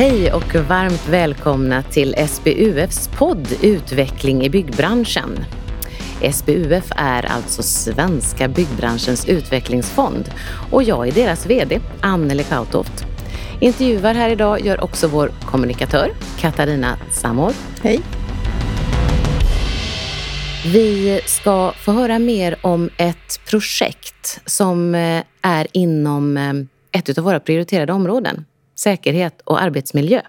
Hej och varmt välkomna till SBUFs podd Utveckling i byggbranschen. SBUF är alltså Svenska byggbranschens utvecklingsfond och jag är deras VD, Anneli Kautoft. Intervjuar här idag gör också vår kommunikatör Katarina Samor. Hej! Vi ska få höra mer om ett projekt som eh, är inom eh, ett av våra prioriterade områden, säkerhet och arbetsmiljö.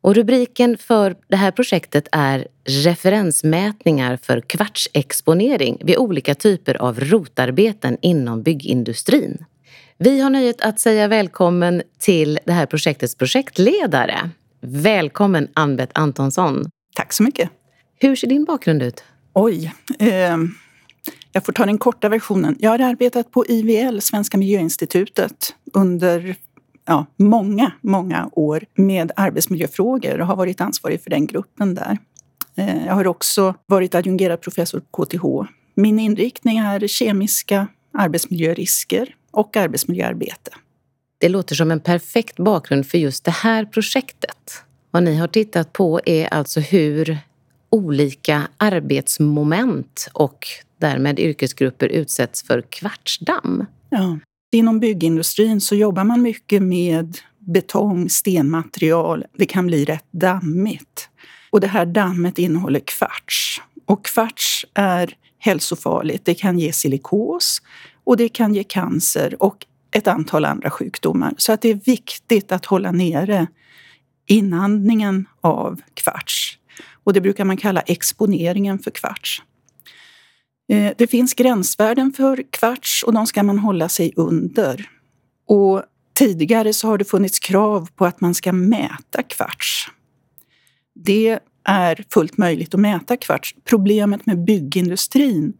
Och rubriken för det här projektet är Referensmätningar för kvartsexponering vid olika typer av rotarbeten inom byggindustrin. Vi har nöjet att säga välkommen till det här projektets projektledare. Välkommen Ann-Beth Antonsson. Tack så mycket. Hur ser din bakgrund ut? Oj. Eh, jag får ta den korta versionen. Jag har arbetat på IVL, Svenska Miljöinstitutet, under ja, många, många år med arbetsmiljöfrågor och har varit ansvarig för den gruppen där. Eh, jag har också varit adjungerad professor på KTH. Min inriktning är kemiska arbetsmiljörisker och arbetsmiljöarbete. Det låter som en perfekt bakgrund för just det här projektet. Vad ni har tittat på är alltså hur olika arbetsmoment och därmed yrkesgrupper utsätts för kvartsdamm. Ja. Inom byggindustrin så jobbar man mycket med betong, stenmaterial. Det kan bli rätt dammigt. Och det här dammet innehåller kvarts. Och kvarts är hälsofarligt. Det kan ge silikos och det kan ge cancer och ett antal andra sjukdomar. Så att det är viktigt att hålla nere inandningen av kvarts. Och det brukar man kalla exponeringen för kvarts. Eh, det finns gränsvärden för kvarts och de ska man hålla sig under. Och tidigare så har det funnits krav på att man ska mäta kvarts. Det är fullt möjligt att mäta kvarts. Problemet med byggindustrin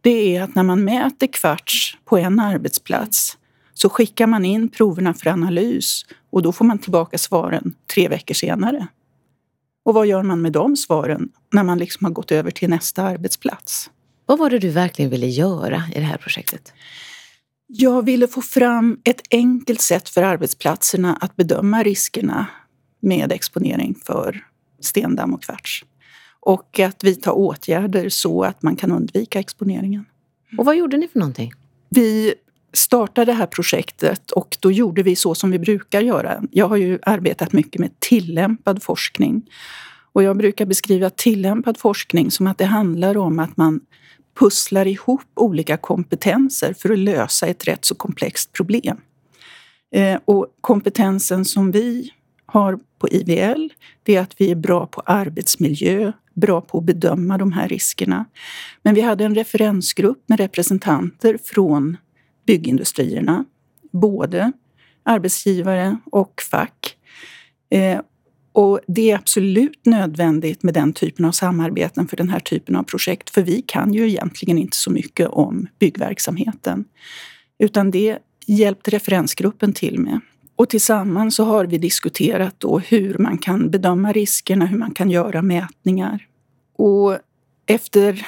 det är att när man mäter kvarts på en arbetsplats så skickar man in proverna för analys och då får man tillbaka svaren tre veckor senare. Och vad gör man med de svaren när man liksom har gått över till nästa arbetsplats? Vad var det du verkligen ville göra i det här projektet? Jag ville få fram ett enkelt sätt för arbetsplatserna att bedöma riskerna med exponering för stendamm och kvarts. Och att vidta åtgärder så att man kan undvika exponeringen. Och vad gjorde ni för någonting? Vi startade det här projektet och då gjorde vi så som vi brukar göra. Jag har ju arbetat mycket med tillämpad forskning. Och jag brukar beskriva tillämpad forskning som att det handlar om att man pusslar ihop olika kompetenser för att lösa ett rätt så komplext problem. Eh, och kompetensen som vi har på IVL, det är att vi är bra på arbetsmiljö, bra på att bedöma de här riskerna. Men vi hade en referensgrupp med representanter från byggindustrierna, både arbetsgivare och fack. Eh, och det är absolut nödvändigt med den typen av samarbeten för den här typen av projekt, för vi kan ju egentligen inte så mycket om byggverksamheten. Utan det hjälpte referensgruppen till med. Och tillsammans så har vi diskuterat då hur man kan bedöma riskerna, hur man kan göra mätningar. Och efter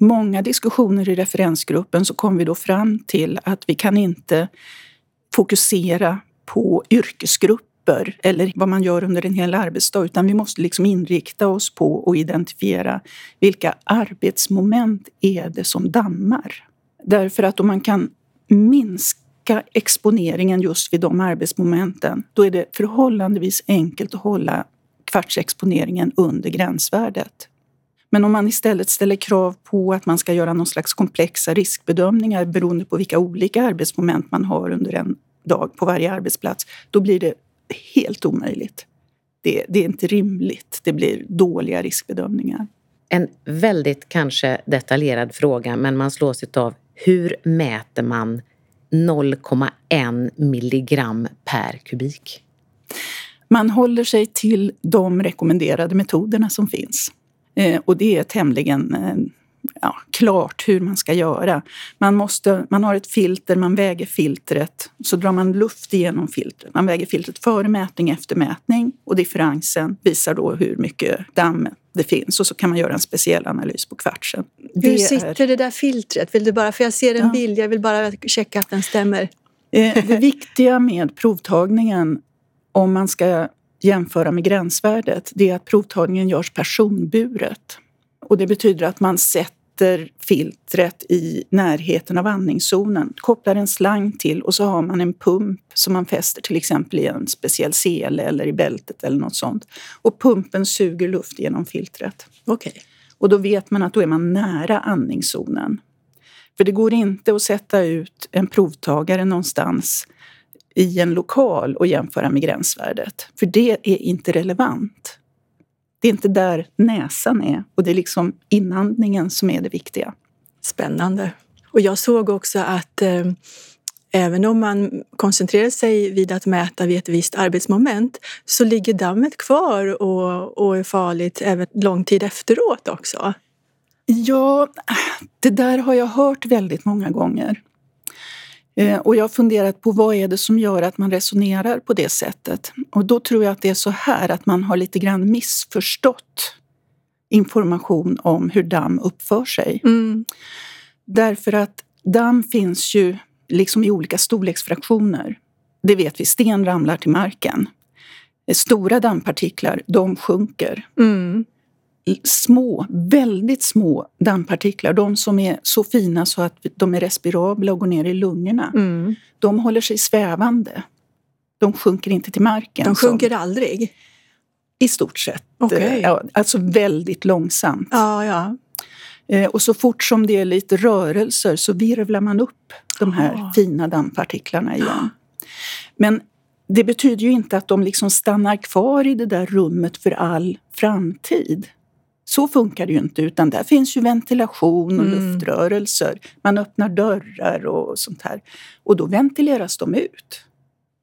många diskussioner i referensgruppen så kom vi då fram till att vi kan inte fokusera på yrkesgrupper eller vad man gör under en hel arbetsdag, utan vi måste liksom inrikta oss på och identifiera vilka arbetsmoment är det som dammar. Därför att om man kan minska exponeringen just vid de arbetsmomenten, då är det förhållandevis enkelt att hålla kvartsexponeringen under gränsvärdet. Men om man istället ställer krav på att man ska göra någon slags komplexa riskbedömningar beroende på vilka olika arbetsmoment man har under en dag på varje arbetsplats, då blir det helt omöjligt. Det, det är inte rimligt. Det blir dåliga riskbedömningar. En väldigt kanske detaljerad fråga, men man slås av hur mäter man 0,1 milligram per kubik? Man håller sig till de rekommenderade metoderna som finns. Eh, och det är tämligen eh, ja, klart hur man ska göra. Man, måste, man har ett filter, man väger filtret, så drar man luft igenom filtret. Man väger filtret före mätning, efter mätning och differensen visar då hur mycket damm det finns och så kan man göra en speciell analys på kvartsen. Hur sitter är... det där filtret? Vill du bara, för jag ser en ja. bild, jag vill bara checka att den stämmer. Eh, det viktiga med provtagningen om man ska jämföra med gränsvärdet det är att provtagningen görs personburet. Och det betyder att man sätter filtret i närheten av andningszonen, kopplar en slang till och så har man en pump som man fäster till exempel i en speciell sele eller i bältet eller något sånt. Och pumpen suger luft genom filtret. Okej. Och då vet man att då är man nära andningszonen. För det går inte att sätta ut en provtagare någonstans i en lokal och jämföra med gränsvärdet. För det är inte relevant. Det är inte där näsan är och det är liksom inandningen som är det viktiga. Spännande. Och jag såg också att eh, även om man koncentrerar sig vid att mäta vid ett visst arbetsmoment så ligger dammet kvar och, och är farligt även lång tid efteråt också. Ja, det där har jag hört väldigt många gånger. Eh, och jag har funderat på vad är det som gör att man resonerar på det sättet. Och då tror jag att det är så här att man har lite grann missförstått information om hur damm uppför sig. Mm. Därför att damm finns ju liksom i olika storleksfraktioner. Det vet vi, sten ramlar till marken. Stora dammpartiklar, de sjunker. Mm. Små, väldigt små dammpartiklar, de som är så fina så att de är respirabla och går ner i lungorna, Mm. de håller sig svävande. De sjunker inte till marken. De som- sjunker aldrig? I stort sett. Okej. Ja, alltså väldigt långsamt. Ja, ja. Eh, Och så fort som det är lite rörelser så virvlar man upp de här Ah. fina dammpartiklarna igen. Men det betyder ju inte att de liksom stannar kvar i det där rummet för all framtid. Så funkar det ju inte, utan där finns ju ventilation och Mm. luftrörelser. Man öppnar dörrar och sånt här. Och då ventileras de ut.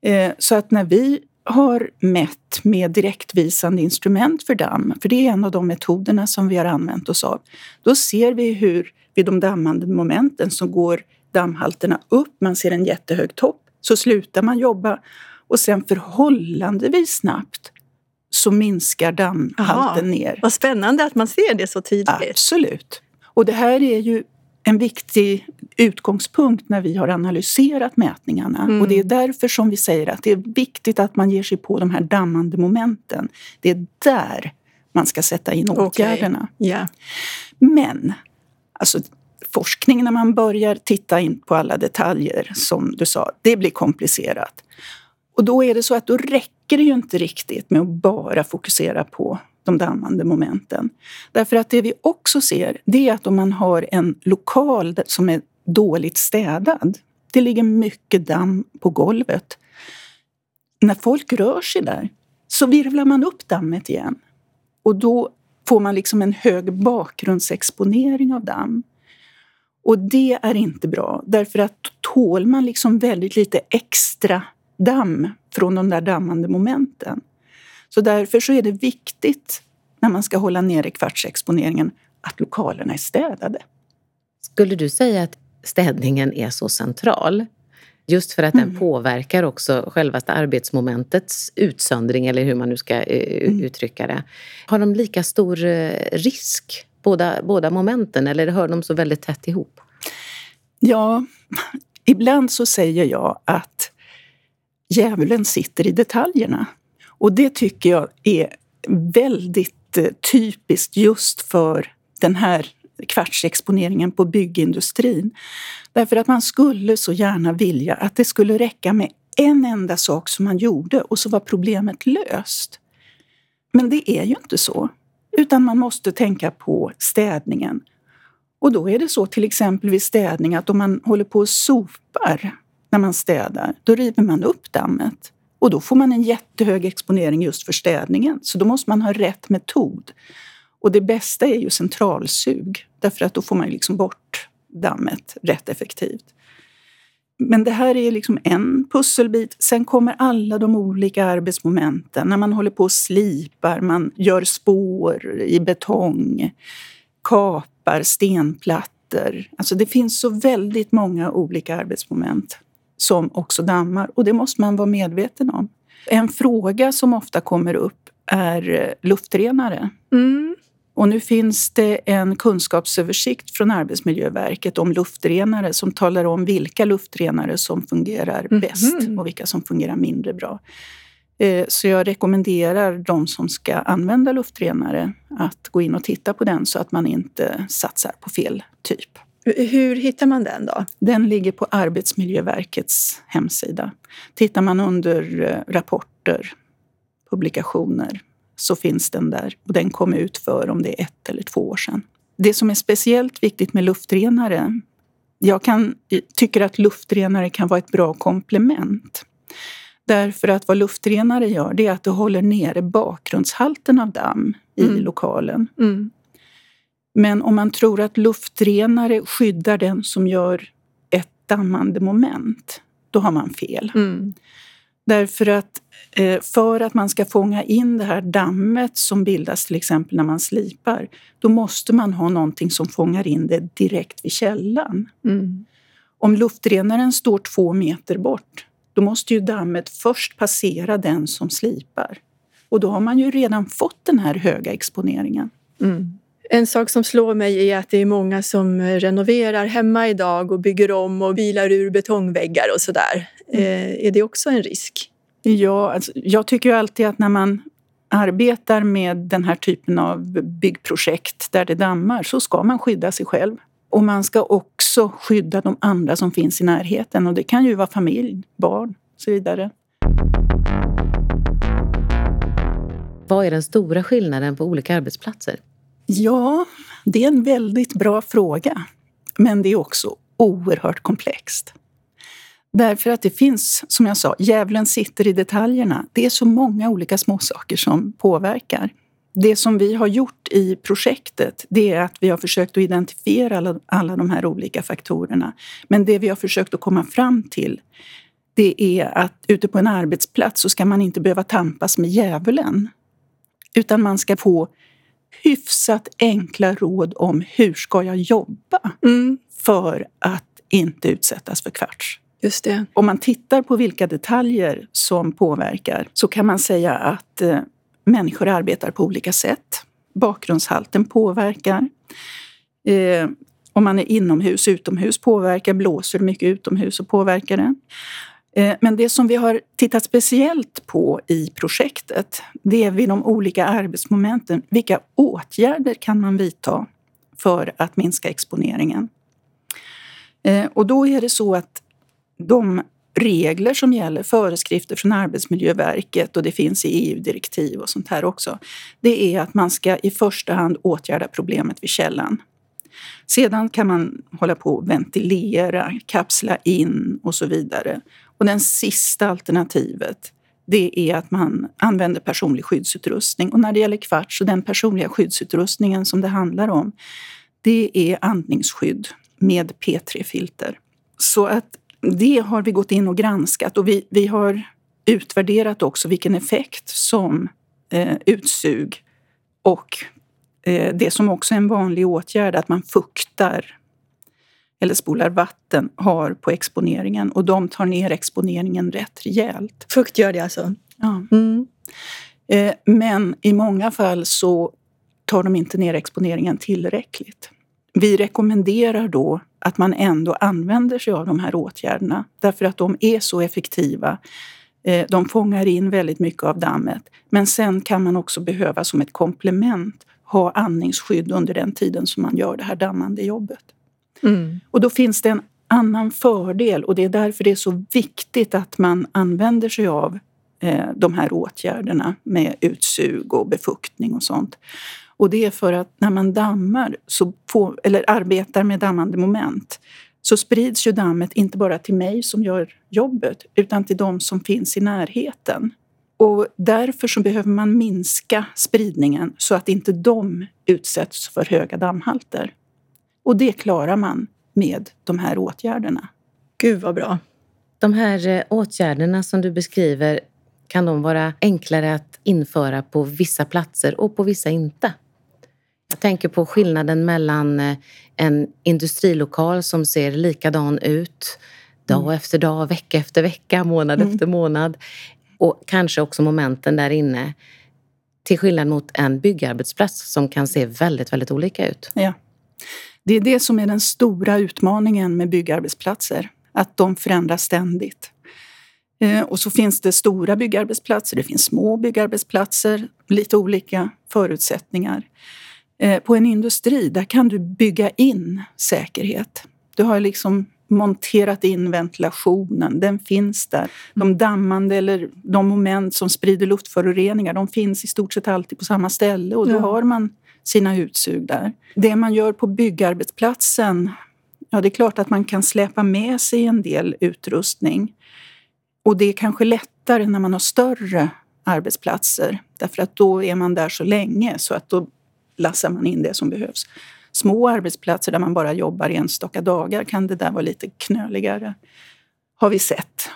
Eh, Så att när vi har mätt med direktvisande instrument för damm, för det är en av de metoderna som vi har använt oss av, då ser vi hur vid de dammande momenten så går dammhalterna upp, man ser en jättehög topp, så slutar man jobba och sen förhållandevis snabbt så minskar dammhalten Aha. ner. Vad spännande att man ser det så tydligt. Absolut. Och det här är ju en viktig utgångspunkt när vi har analyserat mätningarna. Mm. Och det är därför som vi säger att det är viktigt att man ger sig på de här dammande momenten. Det är där man ska sätta in åtgärderna. Ja. Men alltså, forskning när man börjar titta in på alla detaljer, som du sa, det blir komplicerat. Och då är det så att då räcker det ju inte riktigt med att bara fokusera på de dammande momenten. Därför att det vi också ser, det är att om man har en lokal som är dåligt städad, det ligger mycket damm på golvet. När folk rör sig där så virvlar man upp dammet igen. Och då får man liksom en hög bakgrundsexponering av damm. Och det är inte bra, därför att då tål man liksom väldigt lite extra damm från de där dammande momenten. Så därför så är det viktigt när man ska hålla nere kvartsexponeringen att lokalerna är städade. Skulle du säga att städningen är så central? Just för att den Mm. påverkar också självaste arbetsmomentets utsöndring, eller hur man nu ska eh, Mm. uttrycka det. Har de lika stor eh, risk, båda, båda momenten, eller hör de så väldigt tätt ihop? Ja, ibland så säger jag att djävulen sitter i detaljerna. Och det tycker jag är väldigt eh, typiskt just för den här kvartsexponeringen på byggindustrin. Därför att man skulle så gärna vilja att det skulle räcka med en enda sak som man gjorde och så var problemet löst. Men det är ju inte så. Utan man måste tänka på städningen. Och då är det så till exempel vid städning att om man håller på och sopar när man städar, då river man upp dammet. Och då får man en jättehög exponering just för städningen. Så då måste man ha rätt metod. Och det bästa är ju centralsug, därför att då får man liksom bort dammet rätt effektivt. Men det här är liksom en pusselbit. Sen kommer alla de olika arbetsmomenten. När man håller på och slipar, man gör spår i betong, kapar stenplattor. Alltså det finns så väldigt många olika arbetsmoment som också dammar och det måste man vara medveten om. En fråga som ofta kommer upp är eh, luftrenare. Mm. Och nu finns det en kunskapsöversikt från Arbetsmiljöverket om luftrenare som talar om vilka luftrenare som fungerar Mhm. bäst och vilka som fungerar mindre bra. Eh, så jag rekommenderar de som ska använda luftrenare att gå in och titta på den så att man inte satsar på fel typ. Hur hittar man den då? Den ligger på Arbetsmiljöverkets hemsida. Tittar man under eh, rapporter, publikationer, så finns den där. Och den kom ut för om det är ett eller två år sedan. Det som är speciellt viktigt med luftrenare, jag kan, tycker att luftrenare kan vara ett bra komplement. Därför att vad luftrenare gör, det är att det håller nere bakgrundshalten av damm i mm. lokalen. Mm. Men om man tror att luftrenare skyddar den som gör ett dammande moment, då har man fel. Mm. Därför att eh, för att man ska fånga in det här dammet som bildas till exempel när man slipar, då måste man ha någonting som fångar in det direkt vid källan. Mm. Om luftrenaren står två meter bort, då måste ju dammet först passera den som slipar. Och då har man ju redan fått den här höga exponeringen. Mm. En sak som slår mig är att det är många som renoverar hemma idag och bygger om och bilar ur betongväggar och sådär. Mm. Eh, är det också en risk? Ja, alltså, jag tycker ju alltid att när man arbetar med den här typen av byggprojekt där det dammar så ska man skydda sig själv. Och man ska också skydda de andra som finns i närheten och det kan ju vara familj, barn och så vidare. Vad är den stora skillnaden på olika arbetsplatser? Ja, det är en väldigt bra fråga. Men det är också oerhört komplext. Därför att det finns, som jag sa, djävulen sitter i detaljerna. Det är så många olika småsaker som påverkar. Det som vi har gjort i projektet det är att vi har försökt att identifiera alla, alla de här olika faktorerna. Men det vi har försökt att komma fram till det är att ute på en arbetsplats så ska man inte behöva tampas med djävulen. Utan man ska få hyfsat enkla råd om hur ska jag jobba mm. för att inte utsättas för kvarts. Just det. Om man tittar på vilka detaljer som påverkar så kan man säga att eh, människor arbetar på olika sätt. Bakgrundshalten påverkar. Eh, om man är inomhus, utomhus påverkar. Blåser mycket utomhus så påverkar det. Eh, men det som vi har tittat speciellt på i projektet, det är vid de olika arbetsmomenten. Vilka åtgärder kan man vidta för att minska exponeringen? Eh, och då är det så att de regler som gäller, föreskrifter från Arbetsmiljöverket och det finns i EU-direktiv och sånt här också, det är att man ska i första hand åtgärda problemet vid källan. Sedan kan man hålla på och ventilera, kapsla in och så vidare. Och det sista alternativet det är att man använder personlig skyddsutrustning. Och när det gäller kvarts och den personliga skyddsutrustningen som det handlar om, det är andningsskydd med P3-filter. Så att det har vi gått in och granskat och vi, vi har utvärderat också vilken effekt som eh, utsug och eh, det som också är en vanlig åtgärd, att man fuktar eller spolar vatten har på exponeringen och de tar ner exponeringen rätt rejält. Fukt gör det alltså? Ja. Mm. Eh, men i många fall så tar de inte ner exponeringen tillräckligt. Vi rekommenderar då att man ändå använder sig av de här åtgärderna därför att de är så effektiva. Eh, de fångar in väldigt mycket av dammet. Men sen kan man också behöva som ett komplement ha andningsskydd under den tiden som man gör det här dammande jobbet. Mm. Och då finns det en annan fördel och det är därför det är så viktigt att man använder sig av eh, de här åtgärderna med utsug och befuktning och sånt. Och det är för att när man dammar, så får, eller arbetar med dammande moment, så sprids ju dammet inte bara till mig som gör jobbet, utan till de som finns i närheten. Och därför så behöver man minska spridningen så att inte de utsätts för höga dammhalter. Och det klarar man med de här åtgärderna. Gud vad bra. De här eh, åtgärderna som du beskriver, kan de vara enklare att införa på vissa platser och på vissa inte? Jag tänker på skillnaden mellan eh, en industrilokal som ser likadan ut dag mm. efter dag, vecka efter vecka, månad mm. efter månad och kanske också momenten där inne till skillnad mot en byggarbetsplats som kan se väldigt, väldigt olika ut. Ja. Det är det som är den stora utmaningen med byggarbetsplatser, att de förändras ständigt. Eh, och så finns det stora byggarbetsplatser, det finns små byggarbetsplatser, lite olika förutsättningar. Eh, på en industri, där kan du bygga in säkerhet. Du har liksom monterat in ventilationen, den finns där. De dammande eller de moment som sprider luftföroreningar, de finns i stort sett alltid på samma ställe och då ja. har man sina utsug där. Det man gör på byggarbetsplatsen, ja det är klart att man kan släpa med sig en del utrustning. Och det är kanske lättare när man har större arbetsplatser därför att då är man där så länge så att då lassar man in det som behövs. Små arbetsplatser där man bara jobbar enstaka dagar kan det där vara lite knöligare, har vi sett.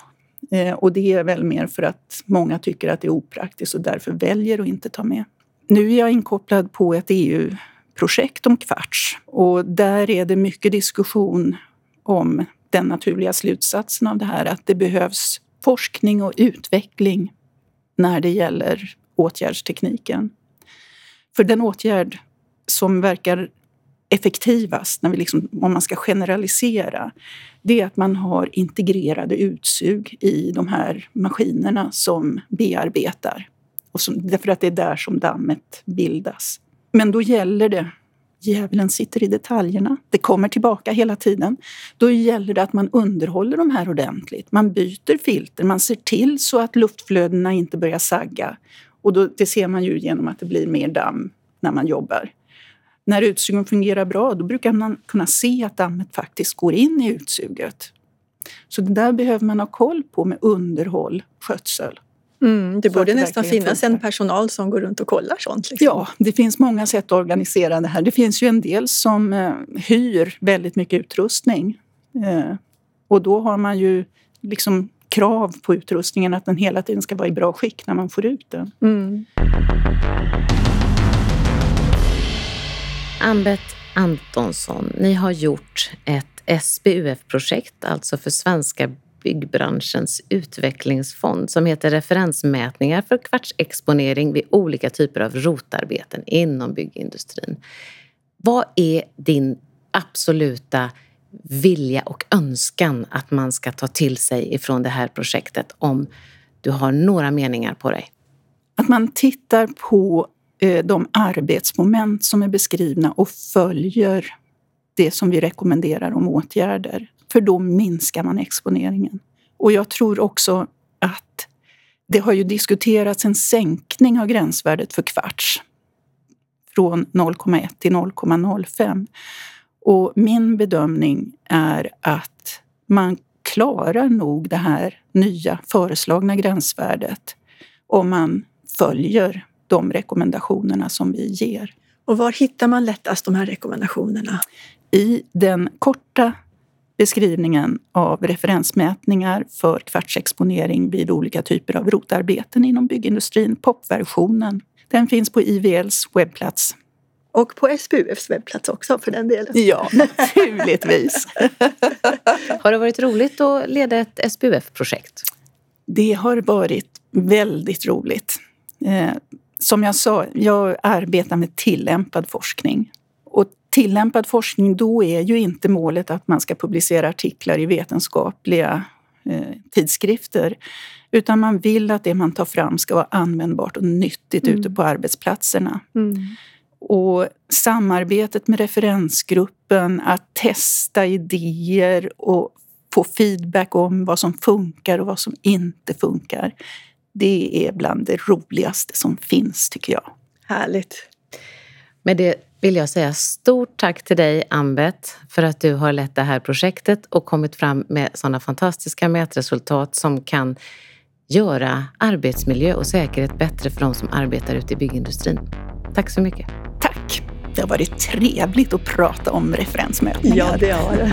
Eh, och det är väl mer för att många tycker att det är opraktiskt och därför väljer att inte ta med. Nu är jag inkopplad på ett EU-projekt om kvarts och där är det mycket diskussion om den naturliga slutsatsen av det här, att det behövs forskning och utveckling när det gäller åtgärdstekniken. För den åtgärd som verkar effektivast, när vi liksom, om man ska generalisera, det är att man har integrerade utsug i de här maskinerna som bearbetar. Och som, därför att det är där som dammet bildas. Men då gäller det Djävulen sitter i detaljerna. Det kommer tillbaka hela tiden. Då gäller det att man underhåller de här ordentligt. Man byter filter, man ser till så att luftflödena inte börjar sagga. Och då, det ser man ju genom att det blir mer damm när man jobbar. När utsugen fungerar bra, då brukar man kunna se att dammet faktiskt går in i utsuget. Så det där behöver man ha koll på med underhåll, skötsel. Mm, det borde nästan finnas funkar. en personal som går runt och kollar sånt. Liksom. Ja, det finns många sätt att organisera det här. Det finns ju en del som eh, hyr väldigt mycket utrustning. Eh, och då har man ju liksom krav på utrustningen att den hela tiden ska vara i bra skick när man får ut den. Mm. Ambet Antonsson, ni har gjort ett SBUF-projekt, alltså för svenska byggbranschens utvecklingsfond som heter Referensmätningar för kvartsexponering vid olika typer av rotarbeten inom byggindustrin. Vad är din absoluta vilja och önskan att man ska ta till sig ifrån det här projektet om du har några meningar på dig? Att man tittar på eh, de arbetsmoment som är beskrivna och följer det som vi rekommenderar om åtgärder. För då minskar man exponeringen. Och jag tror också att det har ju diskuterats en sänkning av gränsvärdet för kvarts från 0,1 till 0,05. Och min bedömning är att man klarar nog det här nya föreslagna gränsvärdet om man följer de rekommendationerna som vi ger. Och var hittar man lättast de här rekommendationerna? I den korta beskrivningen av referensmätningar för kvartsexponering vid olika typer av rotarbeten inom byggindustrin, popversionen. Den finns på IVLs webbplats. Och på SBUFs webbplats också för den delen. Ja, naturligtvis. har det varit roligt att leda ett SBUF-projekt? Det har varit väldigt roligt. Eh, som jag sa, jag arbetar med tillämpad forskning. Tillämpad forskning, då är ju inte målet att man ska publicera artiklar i vetenskapliga eh, tidskrifter. Utan man vill att det man tar fram ska vara användbart och nyttigt mm. ute på arbetsplatserna. Mm. Och samarbetet med referensgruppen, att testa idéer och få feedback om vad som funkar och vad som inte funkar. Det är bland det roligaste som finns, tycker jag. Härligt. Med det vill jag säga stort tack till dig, Ambet, för att du har lett det här projektet och kommit fram med sådana fantastiska mätresultat som kan göra arbetsmiljö och säkerhet bättre för de som arbetar ute i byggindustrin. Tack så mycket. Tack. Det har varit trevligt att prata om referensmätningar. Ja, det har det.